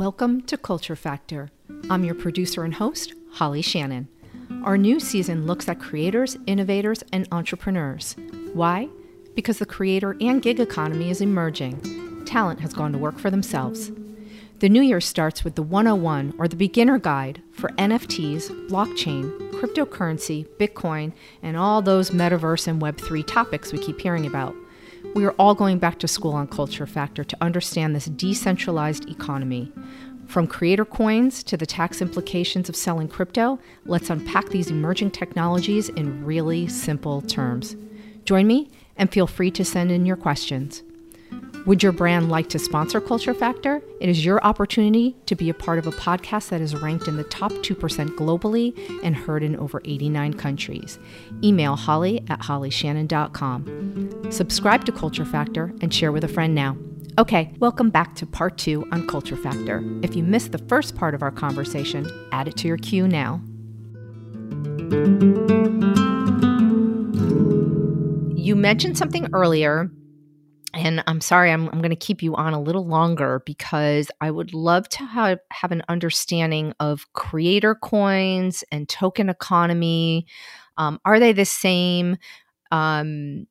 Welcome to Culture Factor. I'm your producer and host, Holly Shannon. Our new season looks at creators, innovators, and entrepreneurs. Why? Because the creator and gig economy is emerging. Talent has gone to work for themselves. The new year starts with the 101 or the beginner guide for NFTs, blockchain, cryptocurrency, Bitcoin, and all those metaverse and Web3 topics we keep hearing about. We are all going back to school on Culture Factor to understand this decentralized economy. From creator coins to the tax implications of selling crypto, let's unpack these emerging technologies in really simple terms. Join me and feel free to send in your questions. Would your brand like to sponsor Culture Factor? It is your opportunity to be a part of a podcast that is ranked in the top 2% globally and heard in over 89 countries. Email holly at hollyshannon.com. Subscribe to Culture Factor and share with a friend now. Okay, welcome back to part two on Culture Factor. If you missed the first part of our conversation, add it to your queue now. You mentioned something earlier and I'm sorry, I'm, I'm going to keep you on a little longer because I would love to have, have an understanding of creator coins and token economy. Um, are they the same? Um,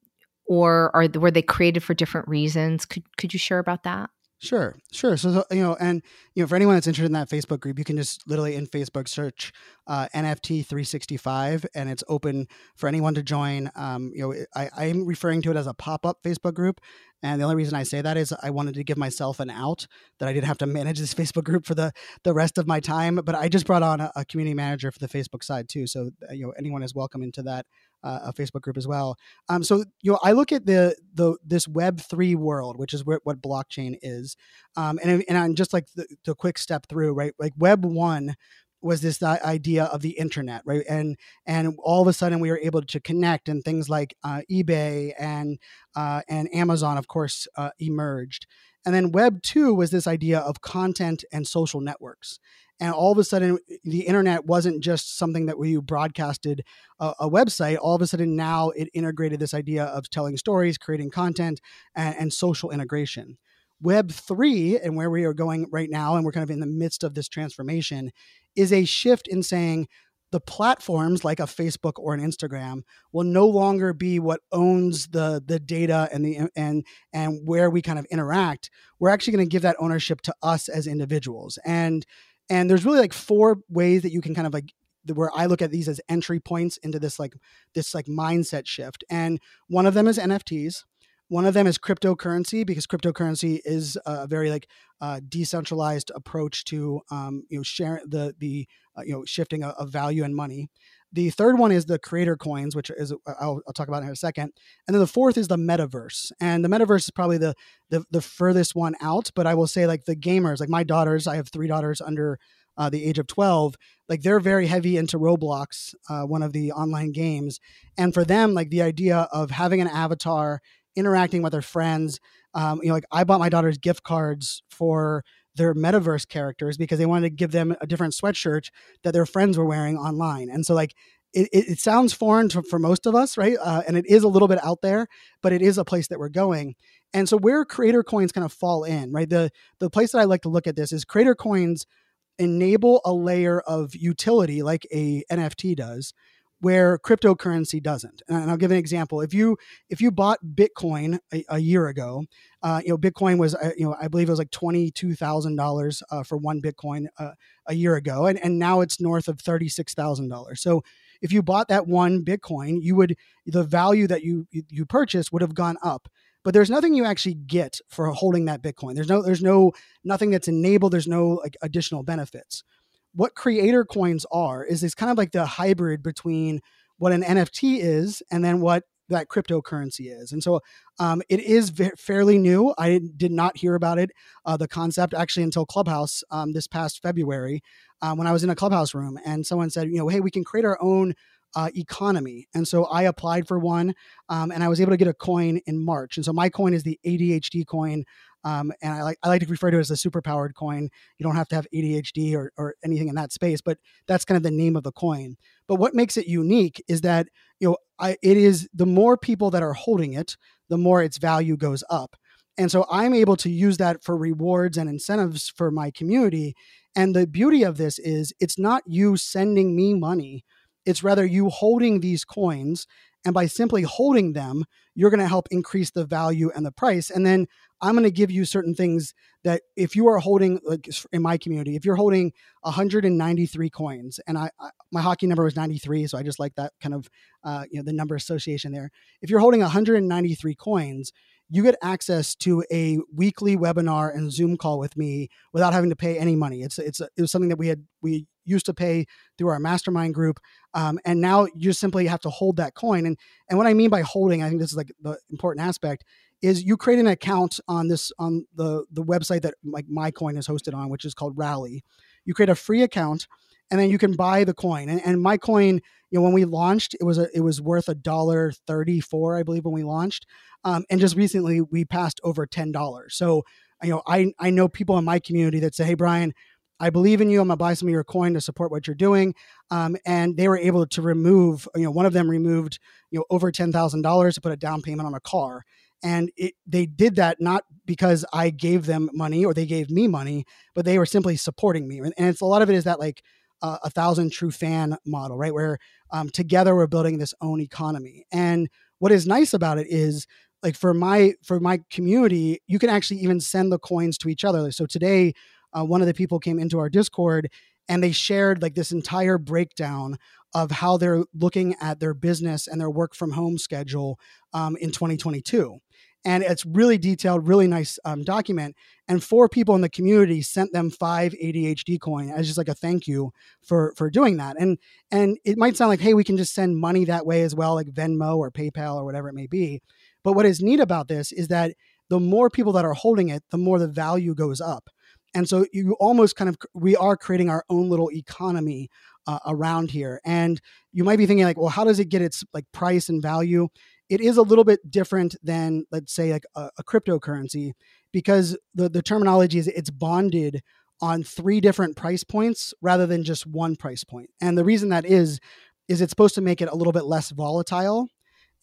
or are were they created for different reasons? Could could you share about that? Sure, sure. So, you know, and you know, for anyone that's interested in that Facebook group, you can just literally in Facebook search uh, NFT 365, and it's open for anyone to join. Um, you know, I, I'm referring to it as a pop up Facebook group, and the only reason I say that is I wanted to give myself an out that I didn't have to manage this Facebook group for the the rest of my time. But I just brought on a, a community manager for the Facebook side too, so uh, you know, anyone is welcome into that uh, a Facebook group as well. Um, so you know, I look at the the this Web three world, which is what, blockchain is, um, and and I'm just like the, the quick step through, right? Like Web one was this idea of the internet right and and all of a sudden we were able to connect and things like uh, ebay and uh, and amazon of course uh, emerged and then web 2 was this idea of content and social networks and all of a sudden the internet wasn't just something that we broadcasted a, a, website all of a sudden now it integrated this idea of telling stories creating content and, and social integration web 3 and where we are going right now and we're kind of in the midst of this transformation is a shift in saying the platforms like a Facebook or an Instagram will no longer be what owns the the data and the and and where we kind of interact. We're actually going to give that ownership to us as individuals. And and there's really like four ways that you can kind of like where I look at these as entry points into this like this like mindset shift. And one of them is NFTs. One of them is cryptocurrency because cryptocurrency is a very like uh, decentralized approach to um, you know share the the uh, you know shifting of, of, value and money. The third one is the creator coins, which is I'll, I'll, talk about in a second, and then the fourth is the metaverse. And the metaverse is probably the, the the furthest one out. But I will say like the gamers, like my daughters, I have three daughters under uh, the age of 12 like they're very heavy into roblox uh, one of the online games and for them like the idea of having an avatar interacting with their friends. Um, you know, like I bought my daughter's gift cards for their metaverse characters because they wanted to give them a different sweatshirt that their friends were wearing online. And so, like, it, it sounds foreign to, for most of us, right? Uh, and it is a little bit out there, but it is a place that we're going. And so, where creator coins kind of fall in, right? The the place that I like to look at this is creator coins enable a layer of utility like a NFT does, where cryptocurrency doesn't. And I'll give an example. If you if you bought Bitcoin a, a year ago, uh, you know Bitcoin was uh, you know I believe it was like twenty two thousand uh, dollars for one Bitcoin uh, a year ago, and and now it's north of thirty six thousand dollars. So if you bought that one Bitcoin, you would the value that you you purchased would have gone up. But there's nothing you actually get for holding that Bitcoin. There's no there's no nothing that's enabled. There's no like additional benefits what creator coins are is it's kind of like the hybrid between what an NFT is and then what that cryptocurrency is. And so um, it is v- fairly new. I did not hear about it, uh, the concept, actually until Clubhouse um, this past February um, when I was in a Clubhouse room and someone said, you know, hey, we can create our own uh, economy. And so I applied for one um, and I was able to get a coin in March. And so my coin is the ADHD coin. Um, and I like I like to refer to it as a superpowered coin. You don't have to have ADHD or, or anything in that space, but that's kind of the name of the coin. But what makes it unique is that you know I, it is the more people that are holding it, the more its value goes up. And so I'm able to use that for rewards and incentives for my community. And the beauty of this is it's not you sending me money, it's rather you holding these coins. And by simply holding them, you're going to help increase the value and the price. And then I'm going to give you certain things that if you are holding, like in my community, if you're holding 193 coins, and I, I my hockey number was 93, so I just like that kind of uh, you know the number association there. If you're holding 193 coins, you get access to a weekly webinar and Zoom call with me without having to pay any money. It's it's it was something that we had we used to pay through our mastermind group, um, and now you simply have to hold that coin. And and what I mean by holding, I think this is like the important aspect is you create an account on this on the the website that like my coin is hosted on, which is called Rally. You create a free account, and then you can buy the coin. And, and my coin, you know, when we launched, it was a it was worth a dollar thirty four, I believe, when we launched. Um, and just recently, we passed over ten dollars. So, you know, I I know people in my community that say, "Hey, Brian." I believe in you. I'm gonna buy some of your coin to support what you're doing. Um, and they were able to remove, you know, one of them removed, you know, over ten thousand dollars to put a down payment on a car and it, they did that not because I gave them money or they gave me money, but they were simply supporting me. And, and it's a lot of it is that like uh, a thousand true fan model, right? Where um, together we're building this own economy. And what is nice about it is like for my for my community, you can actually even send the coins to each other. So today, uh, one of the people came into our Discord and they shared like this entire breakdown of how they're looking at their business and their work from home schedule um, in 2022 and it's really detailed, really nice um, document. And four people in the community sent them five ADHD coin as just like a thank you for for doing that. And and it might sound like, hey, we can just send money that way as well, like Venmo or PayPal or whatever it may be. But what is neat about this is that the more people that are holding it, the more the value goes up. And so you almost kind of we are creating our own little economy uh, around here. And you might be thinking like, well, how does it get its like price and value? it is a little bit different than let's say like a, a cryptocurrency because the, the terminology is it's bonded on three different price points rather than just one price point. and the reason that is is it's supposed to make it a little bit less volatile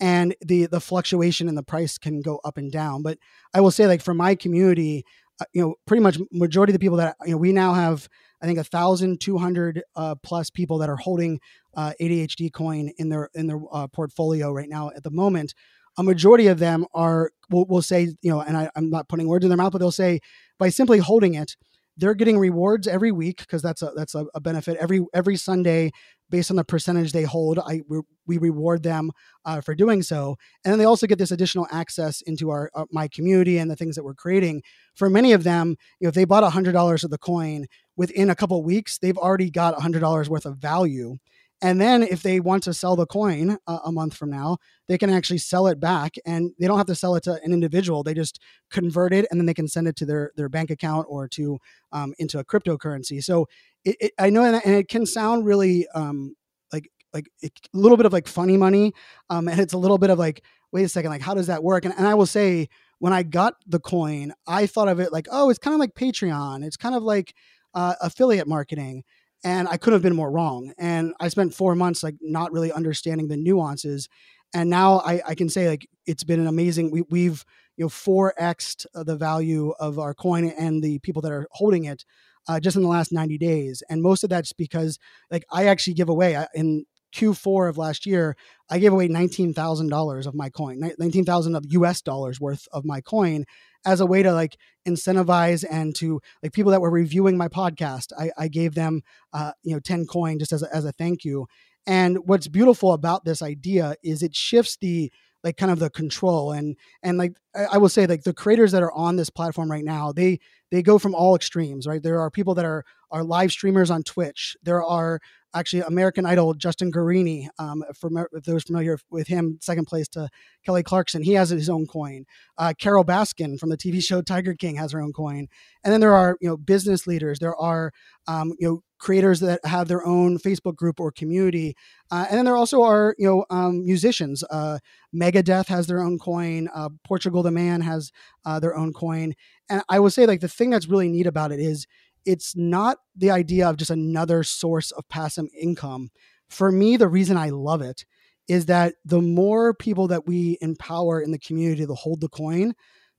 and the the fluctuation in the price can go up and down but i will say like for my community uh, you know pretty much majority of the people that you know we now have I think a thousand two hundred uh, plus people that are holding uh, ADHD coin in their in their uh, portfolio right now at the moment. A majority of them are will, will say you know, and I, I'm not putting words in their mouth, but they'll say by simply holding it, they're getting rewards every week because that's a that's a, a, benefit every every Sunday based on the percentage they hold. I we reward them uh, for doing so, and then they also get this additional access into our uh, my community and the things that we're creating. For many of them, you know, if they bought hundred dollars of the coin within a couple weeks, they've already got hundred dollars worth of value and then if they want to sell the coin uh, a month from now, they can actually sell it back and they don't have to sell it to an individual. They just convert it and then they can send it to their, their bank account or to um, into a cryptocurrency. So it, it, I know, and it can sound really um, like like a little bit of like funny money, um, and it's a little bit of like, wait a second, like how does that work? And, and I will say, when I got the coin, I thought of it like, oh, it's kind of like Patreon. It's kind of like uh, affiliate marketing and I couldn't have been more wrong. And I spent four months like not really understanding the nuances. And now I, I can say like it's been an amazing. We, we've you know four xed the value of our coin and the people that are holding it uh, just in the last 90 days. And most of that's because like I actually give away I, in Q4 of last year, I gave away $19,000 of my coin, 19,000 of US dollars worth of my coin as a way to like incentivize and to like people that were reviewing my podcast. I, I gave them, uh, you know, 10 coin just as a, as a thank you. And what's beautiful about this idea is it shifts the like kind of the control and and like I, I will say like the creators that are on this platform right now they they go from all extremes right there are people that are are live streamers on twitch there are actually American Idol Justin Guarini. Um, for if those familiar with him, second place to Kelly Clarkson, he has his own coin. Uh, Carole Baskin from the TV show Tiger King has her own coin. And then there are you know business leaders. There are um, you know creators that have their own Facebook group or community. Uh, and then there also are you know um, musicians. Uh, Megadeth has their own coin. Uh, Portugal the Man has uh, their own coin. And I will say like the thing that's really neat about it is it's not the idea of just another source of passive income. For me, the reason I love it is that the more people that we empower in the community to hold the coin,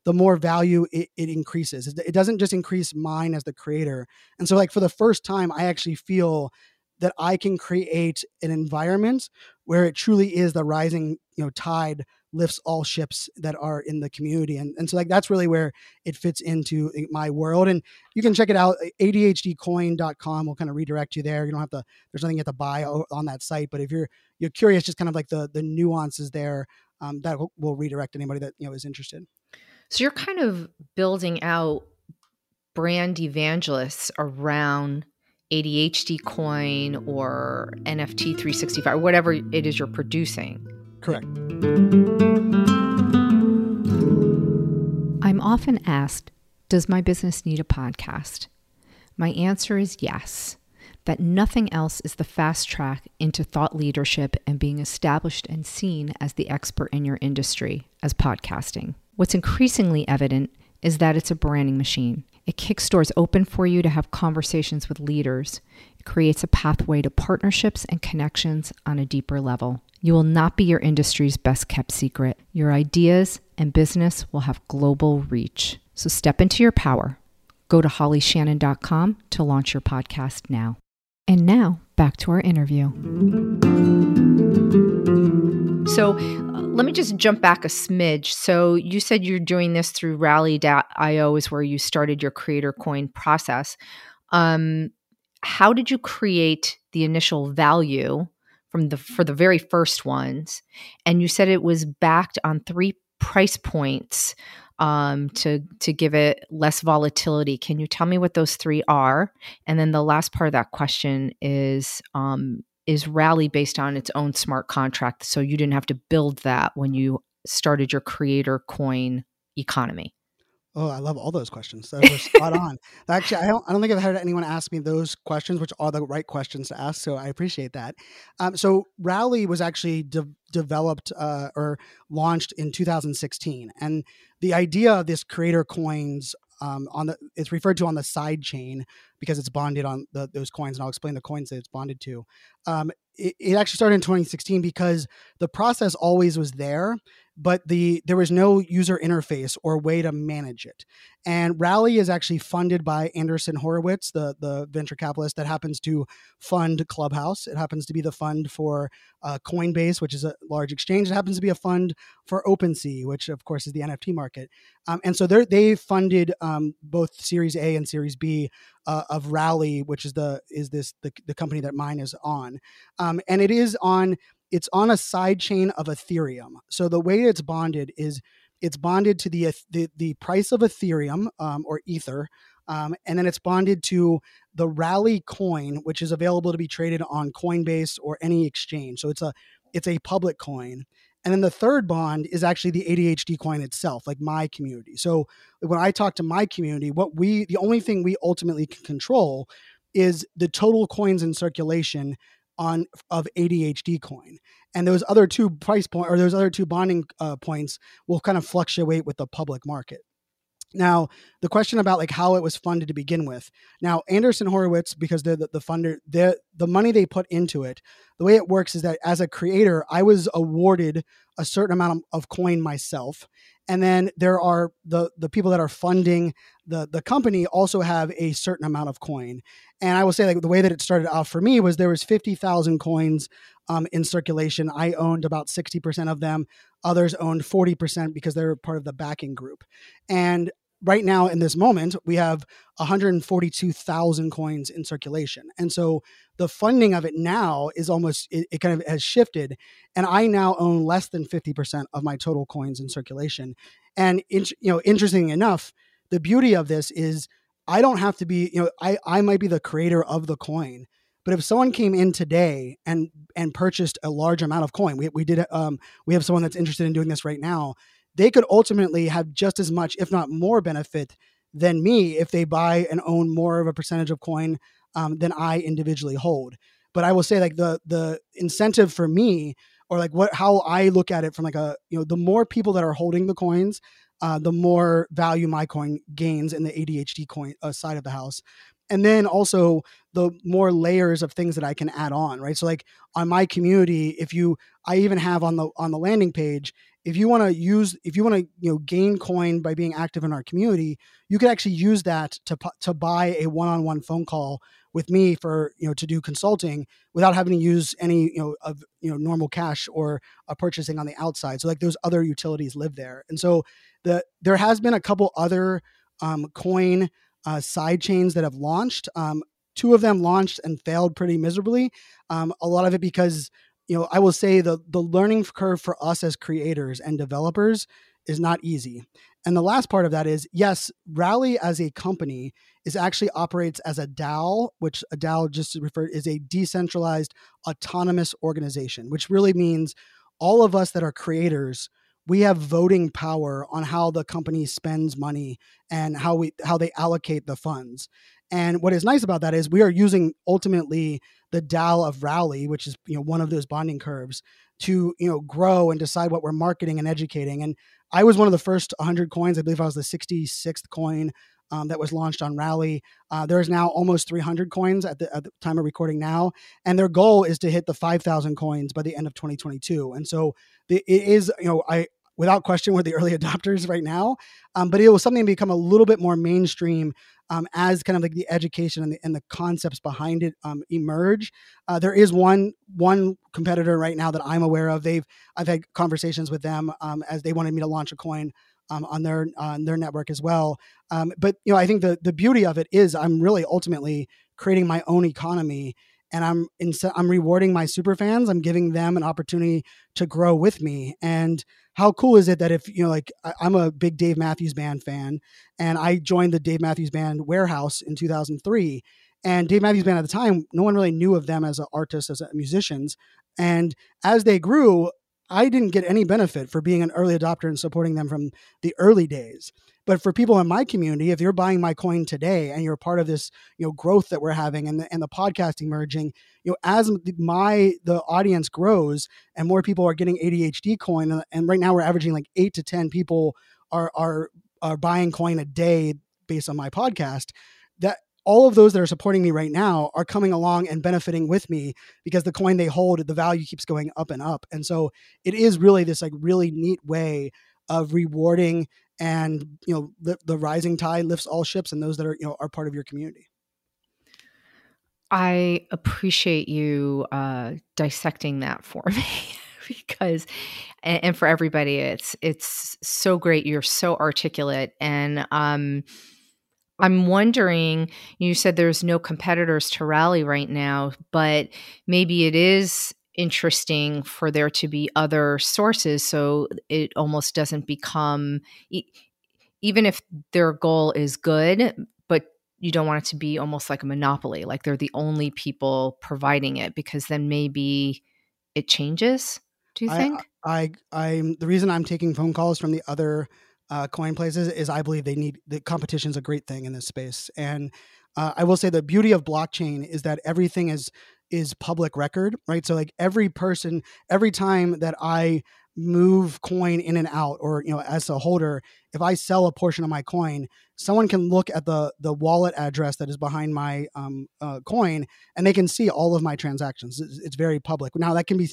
the more value it, it increases. It doesn't just increase mine as the creator. And so, like for the first time, I actually feel that I can create an environment where it truly is the rising, you know, tide lifts all ships that are in the community. And, and so like that's really where it fits into eh, my world. And you can check it out. Eh, ADHDcoin.com will kind of redirect you there. You don't have to, there's nothing you have to buy on that site. But if you're you're curious, just kind of like the the nuances there, um, that will, will redirect anybody that you know is interested. So you're kind of building out brand evangelists around ADHD coin or NFT 365 or whatever it is you're producing. Correct. I'm often asked, Does my business need a podcast? My answer is yes, that nothing else is the fast track into thought leadership and being established and seen as the expert in your industry as podcasting. What's increasingly evident is that it's a branding machine. It kicks doors open for you to have conversations with leaders. It creates a pathway to partnerships and connections on a deeper level. You will not be your industry's best kept secret. Your ideas and business will have global reach. So step into your power. Go to hollyshannon.com to launch your podcast now. And now, back to our interview. So, let me just jump back a smidge. So you said you're doing this through Rally.io is where you started your creator coin process. Um, how did you create the initial value from the for the very first ones? And you said it was backed on three price points um, to to give it less volatility. Can you tell me what those three are? And then the last part of that question is um, is Rally based on its own smart contract, so you didn't have to build that when you started your creator coin economy? Oh, I love all those questions. Those are spot on. Actually, I don't, I don't think I've had anyone ask me those questions, which are the right questions to ask. So I appreciate that. Um, so Rally was actually de- developed uh, or launched in 2016, and the idea of this creator coins um, on the it's referred to on the side chain because it's bonded on the, those coins, and I'll explain the coins that it's bonded to. Um, it, it actually started in 2016 because the process always was there, but the there was no user interface or way to manage it. And Rally is actually funded by Andreessen Horowitz, the the venture capitalist that happens to fund Clubhouse. It happens to be the fund for uh, Coinbase, which is a large exchange. It happens to be a fund for OpenSea, which of course is the NFT market. Um, and so they funded um, both Series A and Series B uh, of Rally, which is the is this the, the company that mine is on. Um, and it is on it's on a side chain of Ethereum. So the way it's bonded is it's bonded to the the, the price of Ethereum um, or Ether, um, and then it's bonded to the Rally coin, which is available to be traded on Coinbase or any exchange. So it's a it's a public coin. And then the third bond is actually the ADHD coin itself, like my community. So when I talk to my community, what we the only thing we ultimately can control is the total coins in circulation on of ADHD coin. And those other two price point or those other two bonding uh, points will kind of fluctuate with the public market. Now, the question about like how it was funded to begin with. Now, Andreessen Horowitz, because they're the, the funder, the the money they put into it, the way it works is that as a creator, I was awarded a certain amount of coin myself, and then there are the the people that are funding the the company also have a certain amount of coin. And I will say, like the way that it started out for me was there was fifty thousand coins um, in circulation. I owned about sixty percent of them. Others owned forty percent because they were part of the backing group. And right now in this moment we have 142,000 coins in circulation. And so the funding of it now is almost it, it, kind of has shifted and I now own less than 50% of my total coins in circulation. And in, you know interesting enough, the beauty of this is I don't have to be, you know, I I might be the creator of the coin, but if someone came in today and and purchased a large amount of coin, we we did um we have someone that's interested in doing this right now they could ultimately have just as much, if not more, benefit than me if they buy and own more of a percentage of coin um, than I individually hold. But I will say, like the the incentive for me, or like what how I look at it from like a you know the more people that are holding the coins, uh, the more value my coin gains in the ADHD coin uh, side of the house. And then also the more layers of things that I can add on, right? So like on my community, if you, I even have on the on the landing page, if you want to use if you want to you know gain coin by being active in our community you could actually use that to to buy a one-on-one phone call with me for you know to do consulting without having to use any you know of you know normal cash or purchasing on the outside. So like those other utilities live there. And so the there has been a couple other um, coin uh, side chains that have launched. Um, two of them launched and failed pretty miserably. Um, a lot of it because you know, I will say the the learning curve for us as creators and developers is not easy. And the last part of that is yes, Rally as a company is actually operates as a DAO, which a DAO just to refer is a decentralized autonomous organization, which really means all of us that are creators we have voting power on how the company spends money and how we how they allocate the funds. And what is nice about that is we are using ultimately the DAO of Rally, which is you know one of those bonding curves, to you know grow and decide what we're marketing and educating. And I was one of the first 100 coins. I believe I was the 66th coin um, that was launched on Rally. Uh, there's now almost 300 coins at the, at the time of recording now, and their goal is to hit the 5,000 coins by the end of 2022. And so the, it is, you know, I without question we're the early adopters right now, um, but it was something to become a little bit more mainstream um, as kind of like the education and the, and the concepts behind it um, emerge. Uh, there is one one competitor right now that I'm aware of. They've I've had conversations with them um, as they wanted me to launch a coin. Um, on their on their network as well, um, but you know I think the the beauty of it is I'm really ultimately creating my own economy and I'm in, I'm rewarding my super fans. I'm giving them an opportunity to grow with me. And how cool is it that if you know, like I'm a big Dave Matthews Band fan, and I joined the Dave Matthews Band warehouse in 2003. And Dave Matthews Band at the time, no one really knew of them as artists, as musicians. And as they grew, I didn't get any benefit for being an early adopter and supporting them from the early days. But for people in my community, if you're buying my coin today and you're part of this, you know, growth that we're having and the, and the podcast emerging, you know, as my the audience grows and more people are getting ADHD coin, uh, and right now we're averaging like eight to ten people are are are buying coin a day based on my podcast. That all of those that are supporting me right now are coming along and benefiting with me because the coin they hold, the value keeps going up and up. And so it is really this like really neat way of rewarding and you know the, the rising tide lifts all ships and those that are you know are part of your community. I appreciate you uh, dissecting that for me because and, and, for everybody it's it's so great. You're so articulate and um I'm wondering, you said there's no competitors to rally right now, but maybe it is interesting for there to be other sources so it almost doesn't become even if their goal is good but you don't want it to be almost like a monopoly like they're the only people providing it because then maybe it changes do you think? I i i'm the reason i'm taking phone calls from the other uh, coin places is i believe they need the competition is a great thing in this space and uh, I will say the beauty of blockchain is that everything is is public record, right? So like every person, every time that I move coin in and out or you know as a holder if i sell a portion of my coin someone can look at the the wallet address that is behind my um, uh, coin and they can see all of my transactions it's, it's, very public now that can be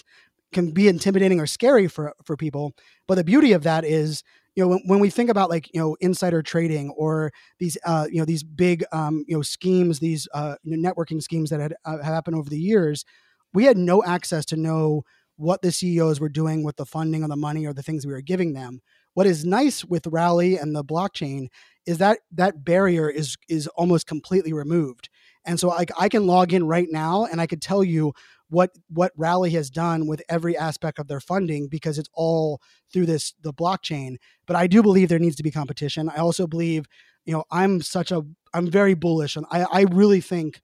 can be intimidating or scary for for people but the beauty of that is you know when, when we think about like you know insider trading or these uh, you know these big um, you know schemes these uh, networking schemes that had uh, happened over the years we had no access to know what the CEOs were doing with the funding or the money or the things we were giving them. What is nice with Rally and the blockchain is that that barrier is is almost completely removed. And so I, I can log in right now and I could tell you what what Rally has done with every aspect of their funding because it's all through this the blockchain. But I do believe there needs to be competition. I also believe, you know, I'm such a I'm very bullish and I, I really think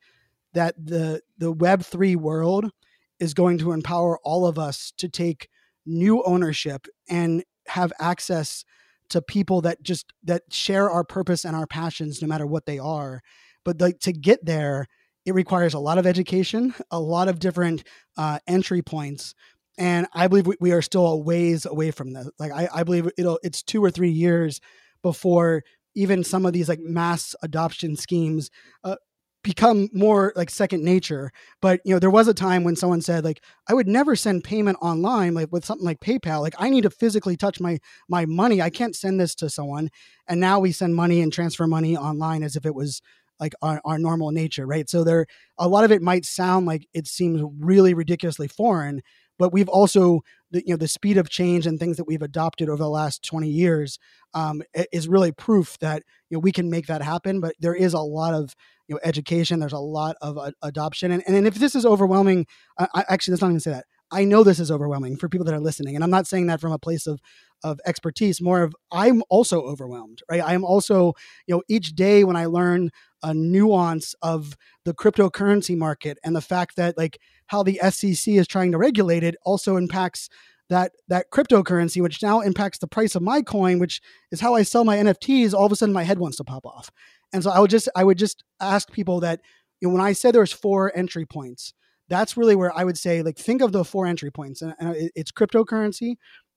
that the the web three world is going to empower all of us to take new ownership and have access to people that just that share our purpose and our passions no matter what they are but the, to get there it requires a lot of education a lot of different uh, entry points and i believe we, are still a ways away from this. like I, I believe it'll it's two or three years before even some of these like mass adoption schemes uh, become more like second nature. But you know there was a time when someone said like i would never send payment online like with something like paypal. Like i need to physically touch my my money. I can't send this to someone. And now we send money and transfer money online as if it was like our, our normal nature right? So there a lot of it might sound like it seems really ridiculously foreign but we've also the, you know the speed of change and things that we've adopted over the last 20 years um, is really proof that you know we can make that happen but there is a lot of you know education there's a lot of uh, adoption and, and if this is overwhelming I, actually let's not even say that. I know this is overwhelming for people that are listening and i'm not saying that from a place of of expertise more of i'm also overwhelmed right? I am also you know each day when i learn a nuance of the cryptocurrency market and the fact that like how the SEC is trying to regulate it also impacts that that cryptocurrency, which now impacts the price of my coin, which is how I sell my NFTs. All of a sudden, my head wants to pop off, and so I would just I would just ask people that you know when I said there's four entry points, that's really where I would say like think of the four entry points, and, and it's cryptocurrency,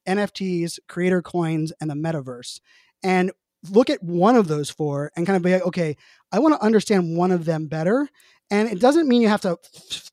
NFTs, creator coins, and the metaverse, and look at one of those four and kind of be like, okay, I want to understand one of them better. And it doesn't mean you have to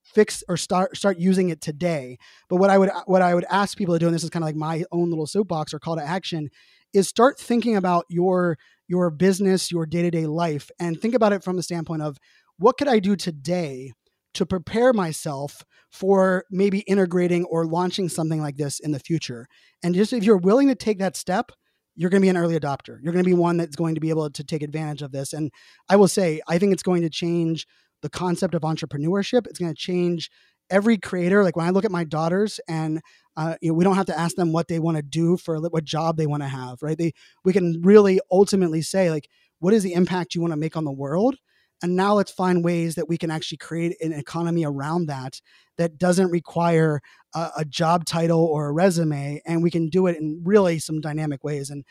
fix or start start using it today. But what I would what I would ask people to do, and this is kind of like my own little soapbox or call to action, is start thinking about your your business, your day to day life, and think about it from the standpoint of what could I do today to prepare myself for maybe integrating or launching something like this in the future. And just if you're willing to take that step, you're going to be an early adopter. You're going to be one that's going to be able to take advantage of this. And I will say, I think it's going to change the concept of entrepreneurship. It's going to change every creator. Like when I look at my daughters and uh, you know, we don't have to ask them what they want to do for what job they want to have, right? They we can really ultimately say like, what is the impact you want to make on the world? And now let's find ways that we can actually create an economy around that that doesn't require a, a job title or a resume, and we can do it in really some dynamic ways. And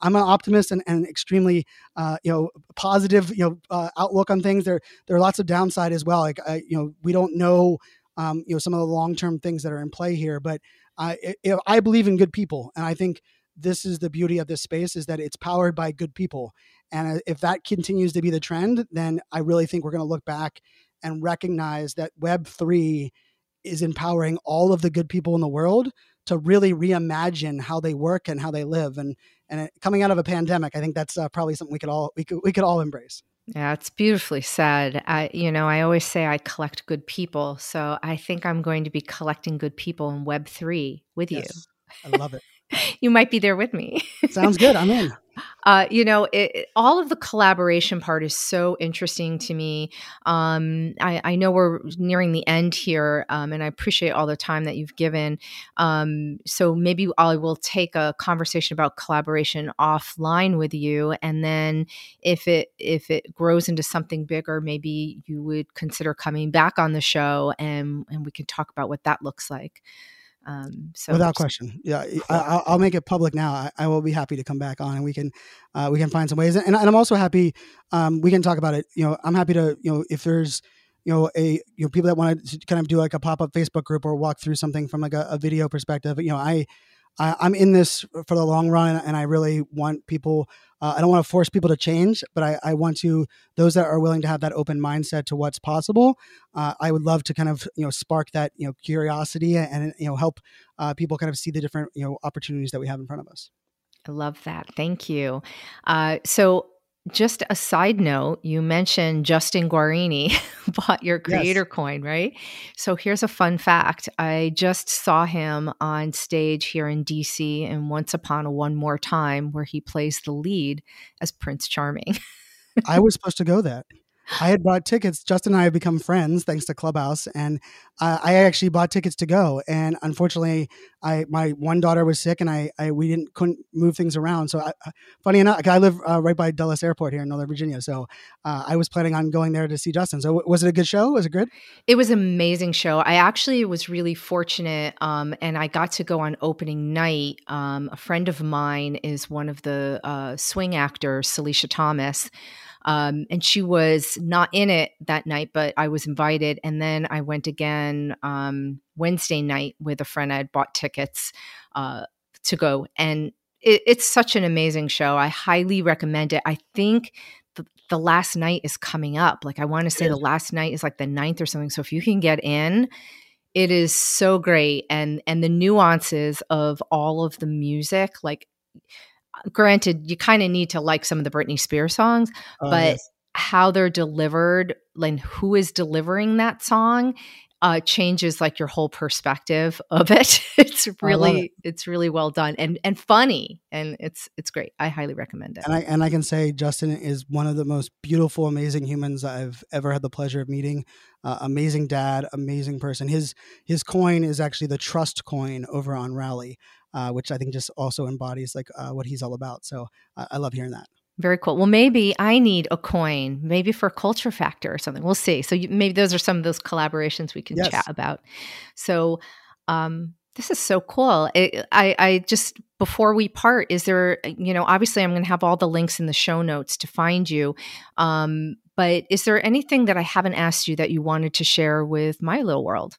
I'm an optimist and, and extremely, uh, you know, positive, you know, uh, outlook on things. There, there are lots of downside as well. Like, I, you know, we don't know, um, you know, some of the long term things that are in play here. But I, I believe in good people, and I think this is the beauty of this space is that it's powered by good people. And uh, if that continues to be the trend, then I really think we're going to look back and recognize that Web three is empowering all of the good people in the world to really reimagine how they work and how they live. And and coming out of a pandemic, I think that's uh, probably something we could all we could we could all embrace. Yeah, it's beautifully said. I, you know, I always say I collect good people, so I think I'm going to be collecting good people in Web three with yes, you. I love it. you might be there with me. Sounds good. I'm in. Uh, you know, it, all of the collaboration part is so interesting to me. Um, I, I, know we're nearing the end here, um, and I appreciate all the time that you've given. Um, so maybe I will take a conversation about collaboration offline with you, and then if it if it grows into something bigger, maybe you would consider coming back on the show, and and we can talk about what that looks like. Um, so without question, yeah, I, will make it public now. I, I, will be happy to come back on, and we can uh, we can find some ways. And, and I'm also happy um, we can talk about it. You know, I'm happy to you know if there's you know a you know people that want to kind of do like a pop up Facebook group or walk through something from like a, a video perspective. You know, I I, am in this for the long run, and I really want people. Uh, I don't want to force people to change, but I, I, want to those that are willing to have that open mindset to what's possible. Uh, I would love to kind of you know spark that you know curiosity and you know help uh, people kind of see the different you know opportunities that we have in front of us. I love that. Thank you. Uh, so just a side note, you mentioned Justin Guarini bought your creator yes. coin, right? So here's a fun fact. I just saw him on stage here in DC in Once Upon a One More Time, where he plays the lead as Prince Charming. I was supposed to go that. I had bought tickets. Justin and I have become friends thanks to Clubhouse, and uh, I actually bought tickets to go. And unfortunately, I my one daughter was sick, and I, I we didn't couldn't move things around. So, I, funny enough, I live uh, right by Dulles Airport here in Northern Virginia, so uh, I was planning on going there to see Justin. So, was it a good show? Was it good? It was an amazing show. I actually was really fortunate, um, and I got to go on opening night. Um, a friend of mine is one of the uh, swing actors, Celicia Thomas. Um, and she was not in it that night, but I was invited. And then I went again um, Wednesday night with a friend. I had bought tickets uh, to go. And it, it's such an amazing show. I highly recommend it. I think the, the last night is coming up. Like I want to say the last night is like the ninth or something. So if you can get in, it is so great and and the nuances of all of the music like granted you kind of need to like some of the Britney Spears songs Oh, but yes. how they're delivered and who is delivering that song uh, changes like your whole perspective of it. It's really it. it's really well done and and funny and it's it's great. I highly recommend it. and I and I can say Justin is one of the most beautiful, amazing humans I've ever had the pleasure of meeting. Uh, amazing dad, amazing person. His his coin is actually the trust coin over on Rally, uh, which I think just also embodies like uh, what he's all about. So I I love hearing that. Very cool. Well, maybe I need a coin, maybe for Culture Factor or something. We'll see. So you, maybe those are some of those collaborations we can Yes. chat about. So um, this is so cool. It, I, I just before we part, is there? You know, obviously, I'm going to have all the links in the show notes to find you. Um, but is there anything that I haven't asked you that you wanted to share with my little world?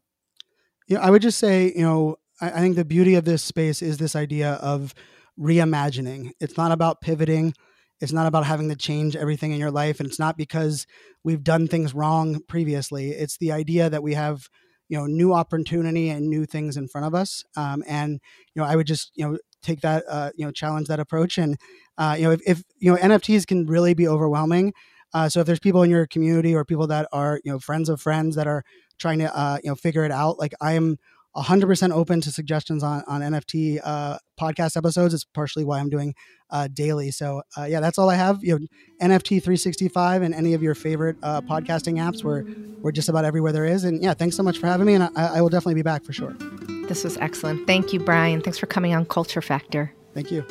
Yeah, I would just say, you know, I, think the beauty of this space is this idea of reimagining. It's not about pivoting. It's not about having to change everything in your life. And it's not because we've done things wrong previously. It's the idea that we have, you know, new opportunity and new things in front of us. Um, and, you know, I would just, you know, take that, uh, you know, challenge that approach. And, uh, you know, if, if, you know, NFTs can really be overwhelming. Uh, so if there's people in your community or people that are, you know, friends of friends that are trying to, uh, you know, figure it out, like I am 100% open to suggestions on, on NFT uh, podcast episodes. It's partially why I'm doing uh, daily. So uh, yeah, that's all I have. You know, NFT 365 and any of your favorite uh, podcasting apps. We're we're just about everywhere there is. And yeah, thanks so much for having me. And I, I will definitely be back for sure. This was excellent. Thank you, Brian. Thanks for coming on Culture Factor. Thank you.